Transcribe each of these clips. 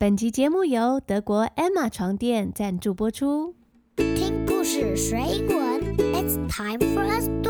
本集节目由德国 Emma 床垫赞助播出。听故事水滚，It's time for a story。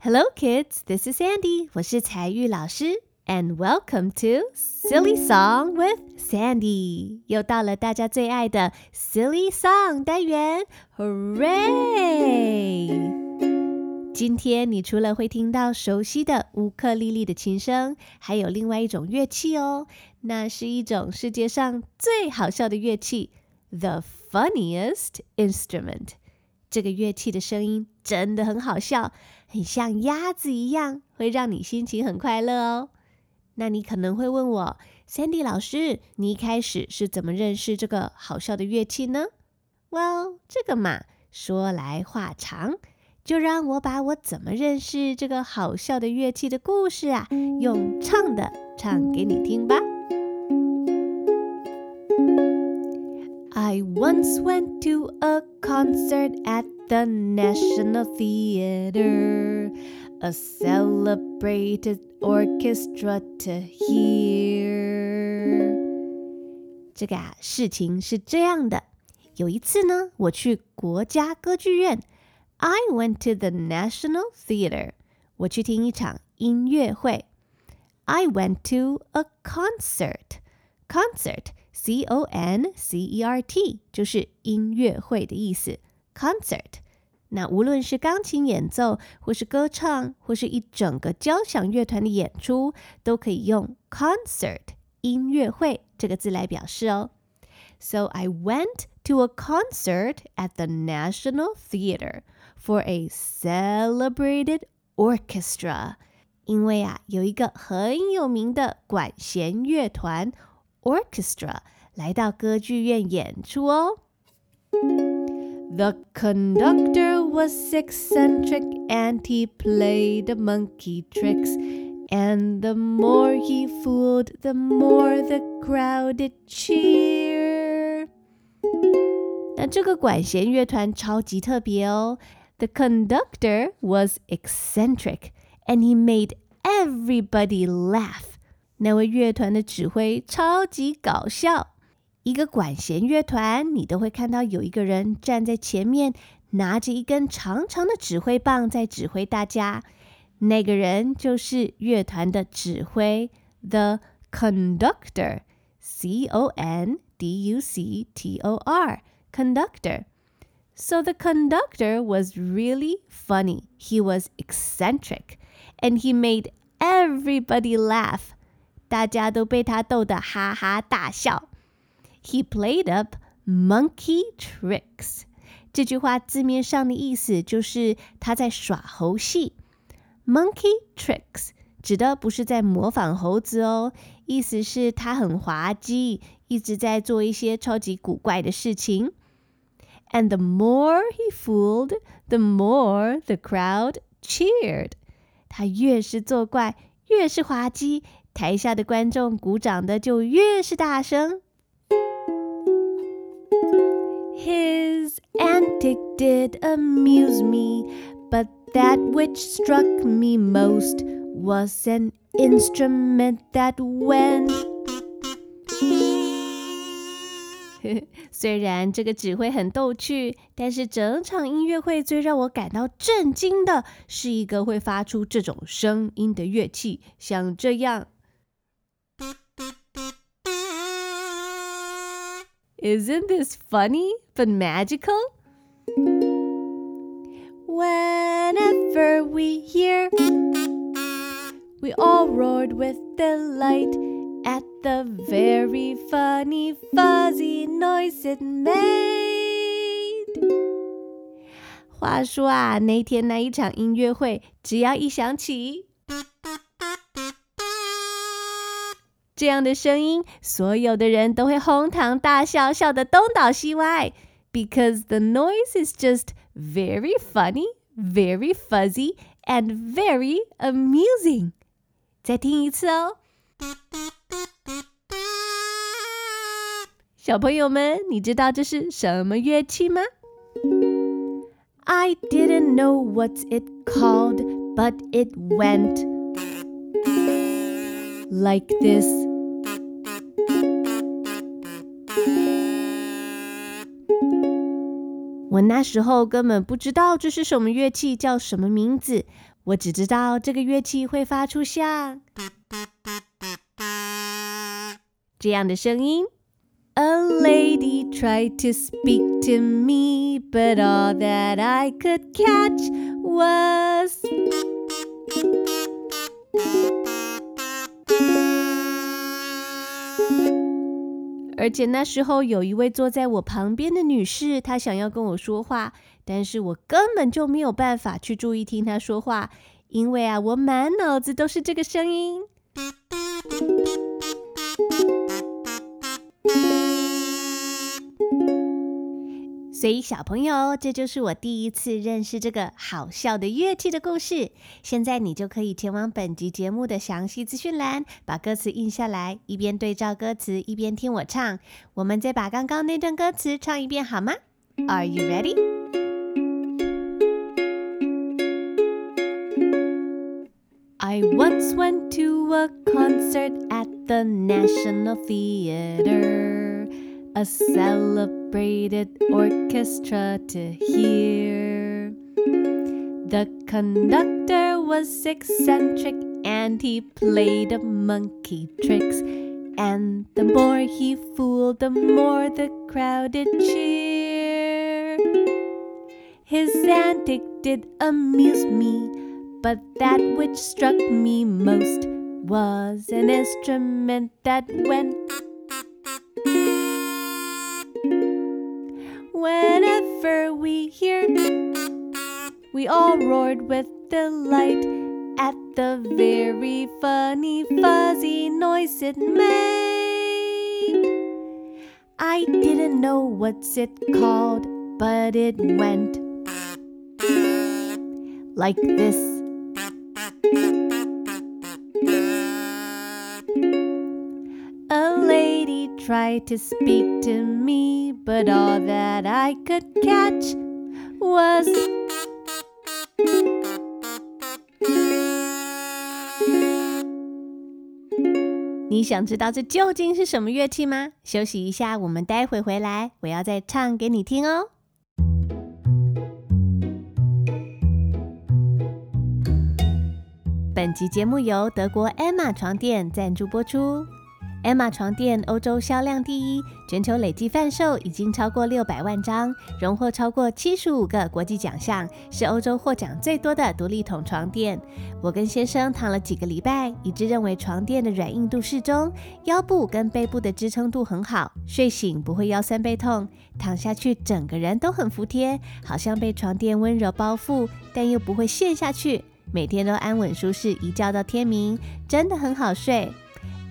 Hello, kids. This is Sandy. 我是采玉老师，and welcome to Silly Song with Sandy. 又到了大家最爱的 Silly Song 单元，Hooray！今天你除了会听到熟悉的乌克丽丽的琴声，还有另外一种乐器哦，那是一种世界上最好笑的乐器，the funniest instrument。这个乐器的声音真的很好笑。很像鸭子一样，会让你心情很快乐哦。那你可能会问我，Sandy 老师，你一开始是怎么认识这个好笑的乐器呢？Well，这个嘛，说来话长，就让我把我怎么认识这个好笑的乐器的故事啊，用唱的唱给你听吧。I once went to a concert at The National Theater. a celebrated orchestra to hear. 这个啊，事情是这样的。有一次呢，我去国家歌剧院。I went to the National Theatre. 我去听一场音乐会。I went to a concert. Concert, C-O-N-C-E-R-T，就是音乐会的意思。Concert。 那无论是钢琴演奏，或是歌唱，或是一整个交响乐团的演出，都可以用 concert 音乐会这个字来表示哦。So I went to a concert at the National Theatre for a celebrated orchestra。因为啊，有一个很有名的管弦乐团 orchestra 来到歌剧院演出哦。The conductor was eccentric and he played monkey tricks. And the more he fooled, the more the crowd did cheer. 那这个管弦乐团超级特别哦。The conductor was eccentric and he made everybody laugh. 那位乐团的指挥超级搞笑。一个管弦乐团，你都会看到有一个人站在前面， 拿着一根长长的指挥棒在指挥大家。那个人就是乐团的指挥，the conductor，C-O-N-D-U-C-T-O-R，conductor。So the conductor was really funny. He was eccentric, and he made everybody laugh. 大家都被他逗得哈哈大笑。He played up monkey tricks。 这句话字面上的意思就是他在耍猴戏。Monkey tricks 指的不是在模仿猴子哦，意思是他很滑稽，一直在做一些超级古怪的事情。And the more he fooled, the more the crowd cheered。他越是作怪，越是滑稽，台下的观众鼓掌的就越是大声。His antic did amuse me, but that which struck me most was an instrument that went. 虽然这个指挥很逗趣，但是整场音乐会最让我感到震惊的是一个会发出这种声音的乐器，像这样。 Isn't this funny but magical? Whenever we hear, we all roared with delight at the very funny fuzzy noise it made. 话说啊，那天那一场音乐会，只要一响起。 这样的声音，所有的人都会哄堂大笑，笑得东倒西歪。Because the noise is just very funny, very fuzzy, and very amusing. 再听一次哦。小朋友们，你知道这是什么乐器吗？I didn't know what's it called, but it went like this. 那时候根本不知道这是什么乐器，叫什么名字。我只知道这个乐器会发出像这样的声音。A lady tried to speak to me, but all that I could catch was. 而且那时候有一位坐在我旁边的女士，她想要跟我说话，但是我根本就没有办法去注意听她说话，因为啊，我满脑子都是这个声音。所以小朋友，这就是我第一次认识这个好笑的乐器的故事。现在你就可以前往本集节目的详细资讯栏，把歌词印下来，一边对照歌词，一边听我唱。我们再把刚刚那段歌词唱一遍好吗？Are you ready? I once went to a concert at the National Theater, a celebrated orchestra to hear. The conductor was eccentric and he played monkey tricks. And the more he fooled, the more the crowd did cheer. His antic did amuse me, but that which struck me most was an instrument that went. We hear, we all roared with delight at the very funny fuzzy noise it made. I didn't know what's it called, but it went like this. Tried to speak to me, but all that I could catch was. 你想知道这究竟是什么乐器吗？休息一下，我们待会回来，我要再唱给你听哦。本集节目由德国 Emma 床垫赞助播出。Emma 床垫欧洲销量第一，全球累计贩售已经超过六百万张，荣获超过七十五个国际奖项，是欧洲获奖最多的独立筒床垫。我跟先生躺了几个礼拜，一致认为床垫的软硬度适中，腰部跟背部的支撑度很好，睡醒不会腰酸背痛，躺下去整个人都很服帖，好像被床垫温柔包覆，但又不会陷下去，每天都安稳舒适，一觉到天明，真的很好睡。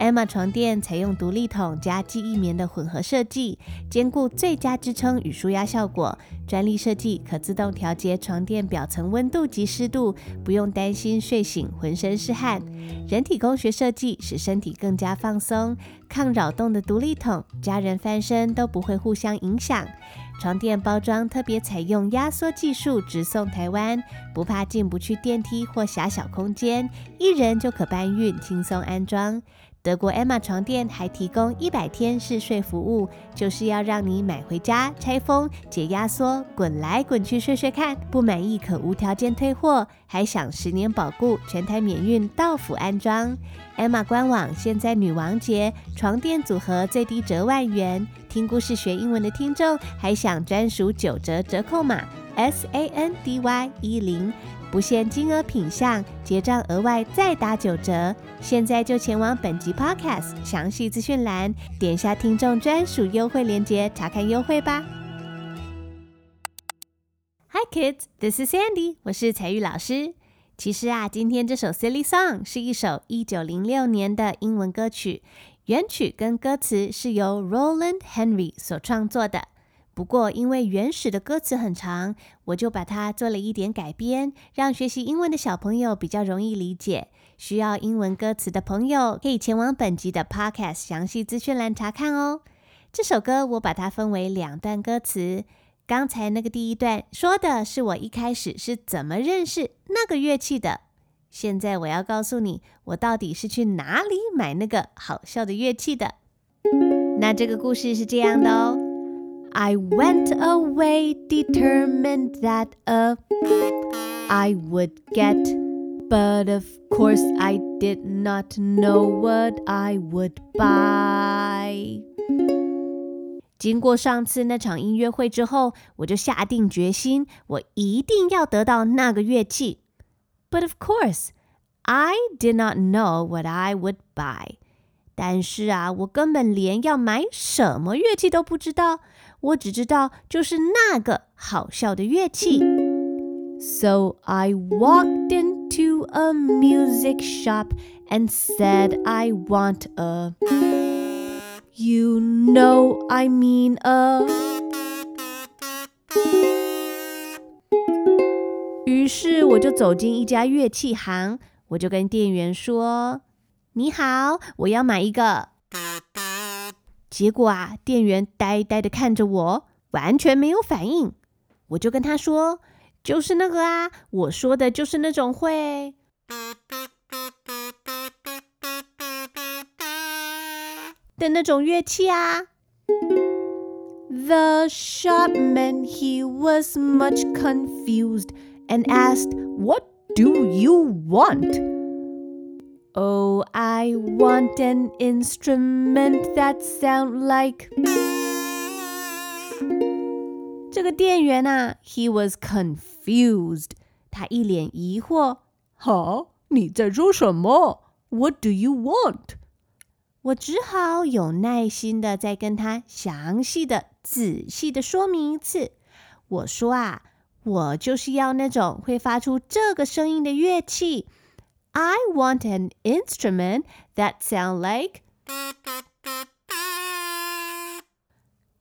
Emma 床垫采用独立筒加记忆棉的混合设计，兼顾最佳支撑与舒压效果。专利设计可自动调节床垫表层温度及湿度，不用担心睡醒浑身是汗。人体工学设计使身体更加放松，抗扰动的独立筒，家人翻身都不会互相影响。床垫包装特别采用压缩技术，直送台湾，不怕进不去电梯或狭小空间，一人就可搬运，轻松安装。德国 Emma 床垫还提供一百天试睡服务，就是要让你买回家拆封、解压缩、滚来滚去睡睡看，不满意可无条件退货，还享十年保固，全台免运到府安装。Emma 官网现在女王节床垫组合最低折万元，听故事学英文的听众还享专属九折折扣码 S A N D Y 一零。不限金额品项，结账额外再打九折。现在就前往本集 Podcast 详细资讯栏，点下听众专属优惠链接，查看优惠吧。Hi kids, this is Sandy，我是彩玉老师。其实啊，今天这首 Silly Song 是一首一九零六年的英文歌曲，原曲跟歌词是由 Roland Henry 所创作的。不过，因为原始的歌词很长，我就把它做了一点改编，让学习英文的小朋友比较容易理解。需要英文歌词的朋友，可以前往本集的 Podcast 详细资讯栏查看哦。这首歌我把它分为两段歌词。刚才那个第一段说的是我一开始是怎么认识那个乐器的。现在我要告诉你，我到底是去哪里买那个好笑的乐器的。那这个故事是这样的哦 ：I went away determined that a I would get, but of course I did not know what I would buy. 经过上次那场音乐会之后，我就下定决心，我一定要得到那个乐器。But of course, I did not know what I would buy. 但是啊，我根本连要买什么乐器都不知道， 我只知道就是那个好笑的乐器。So I walked into a music shop and said I want a You know I mean a。于是我就走进一家乐器行，我就跟店员说：“你好，我要买一个。” 结果啊，店员呆呆的看着我，完全没有反应。我就跟他说：“就是那个啊，我说的就是那种会。”的那种乐器啊。The shopman he was much confused and asked, "What do you want?" Oh, I want an instrument that sound like. 这个店员啊，he was confused，他一脸疑惑。哈，你在说什么？What do you want？我只好有耐心的再跟他详细的、仔细的说明一次。我说啊，我就是要那种会发出这个声音的乐器。I want an instrument that sound like。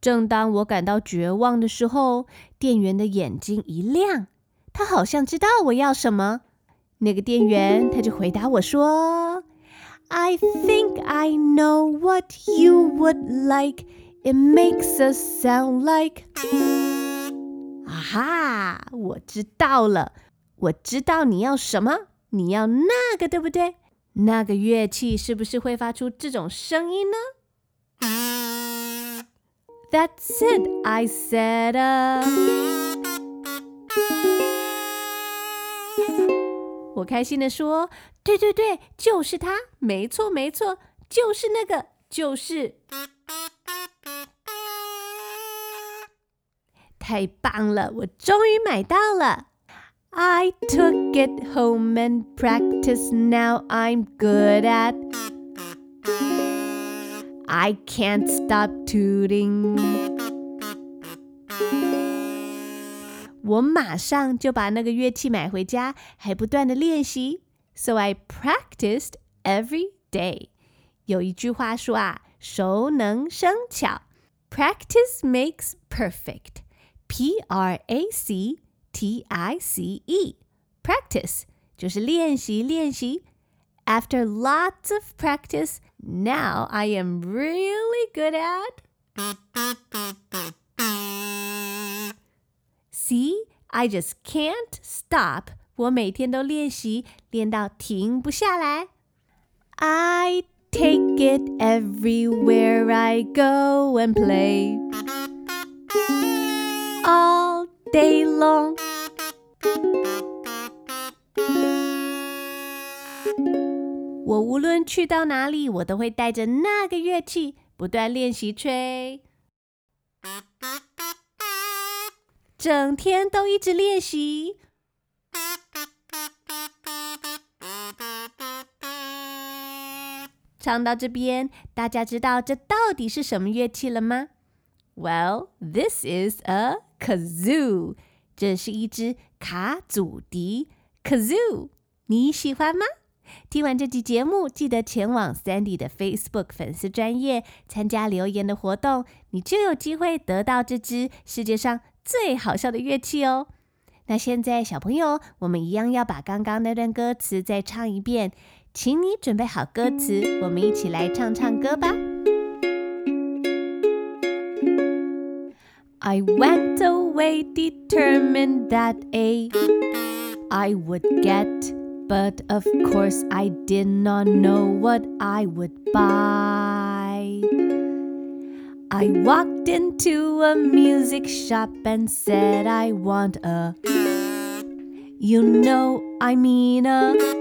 正当我感到绝望的时候，店员的眼睛一亮，他好像知道我要什么。那个店员他就回答我说。I think I know what you would like. It makes us sound like. 啊哈，我知道了，我知道你要什么， 你要那个，对不对？那个乐器是不是会发出这种声音呢？That's it, I said. Uh... 我开心地说：“对对对，就是它，没错没错，就是那个，就是。”太棒了，我终于买到了。I took it home and practiced. Now I'm good at. I can't stop tooting. 我马上就把那个乐器买回家，还不断的练习。So I practiced every day。有一句话说啊，熟能生巧，Practice makes perfect。P R A C T I C E。Practice 就是练习练习。After lots of practice, now I am really good at. See, I just can't stop. 我每天都练习，练到停不下来。I take it everywhere I go and play all day long. 我无论去到哪里，我都会带着那个乐器，不断练习吹。整天都一直练习。唱到这边，大家知道这到底是什么乐器了吗？Well, this is a kazoo。这是一只卡祖笛。Kazoo，你喜欢吗？听完这期节目，记得前往 Sandy 的 Facebook 粉丝专业参加留言的活动，你就有机会得到这只世界上最好笑的乐器哦！那现在小朋友，我们一样要把刚刚那段歌词再唱一遍，请你准备好歌词，我们一起来唱唱歌吧。I went away determined that A I would get, but of course I did not know what I would buy. I walked into a music shop and said I want a You know I mean a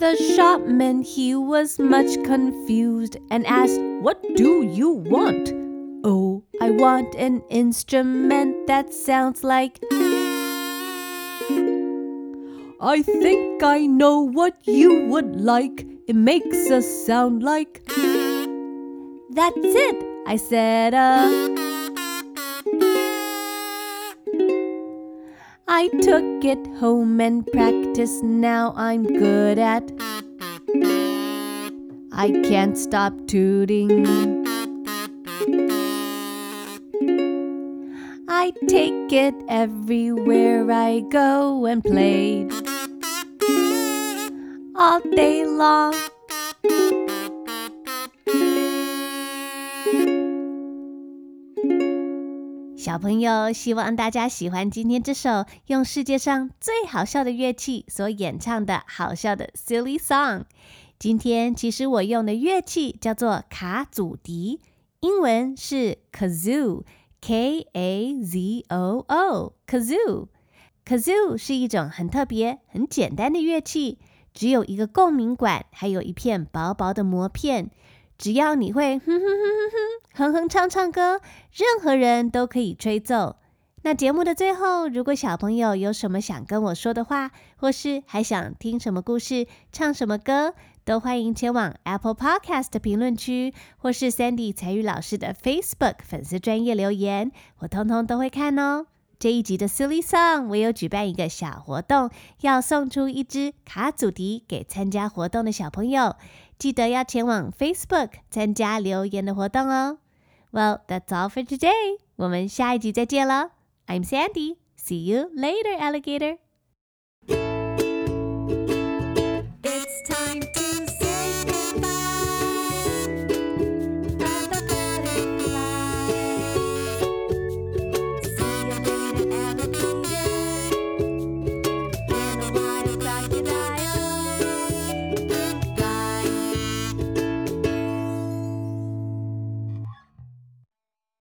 The shopman he was much confused and asked what do you want? Oh, I want an instrument that sounds like I think I know what you would like. It makes us sound like That's it, I said. Uh, I took it home and practiced. Now I'm good at I can't stop tooting. I take it everywhere I go and play all day long. 小朋友，希望大家喜欢今天这首用世界上最好笑的乐器所演唱的好笑的 Silly Song。今天其实我用的乐器叫做卡祖笛，英文是 kazoo，K-A-Z-O-O，kazoo。kazoo 是一种很特别、很简单的乐器，只有一个共鸣管，还有一片薄薄的膜片。只要你会 哼哼哼哼哼哼哼唱唱歌，任何人都可以吹奏。那节目的最后，如果小朋友有什么想跟我说的话，或是还想听什么故事、唱什么歌，都欢迎前往 Apple Podcast 评论区，或是 Sandy 才语老师的 Facebook 粉丝专业留言，我通通都会看哦。这一集的 Silly Song，我有举办一个小活动，要送出一支卡祖笛给参加活动的小朋友，记得要前往 Facebook 参加留言的活动哦。Well, that's all for today. 我们下一集再见了。I'm Sandy. See you later, alligator.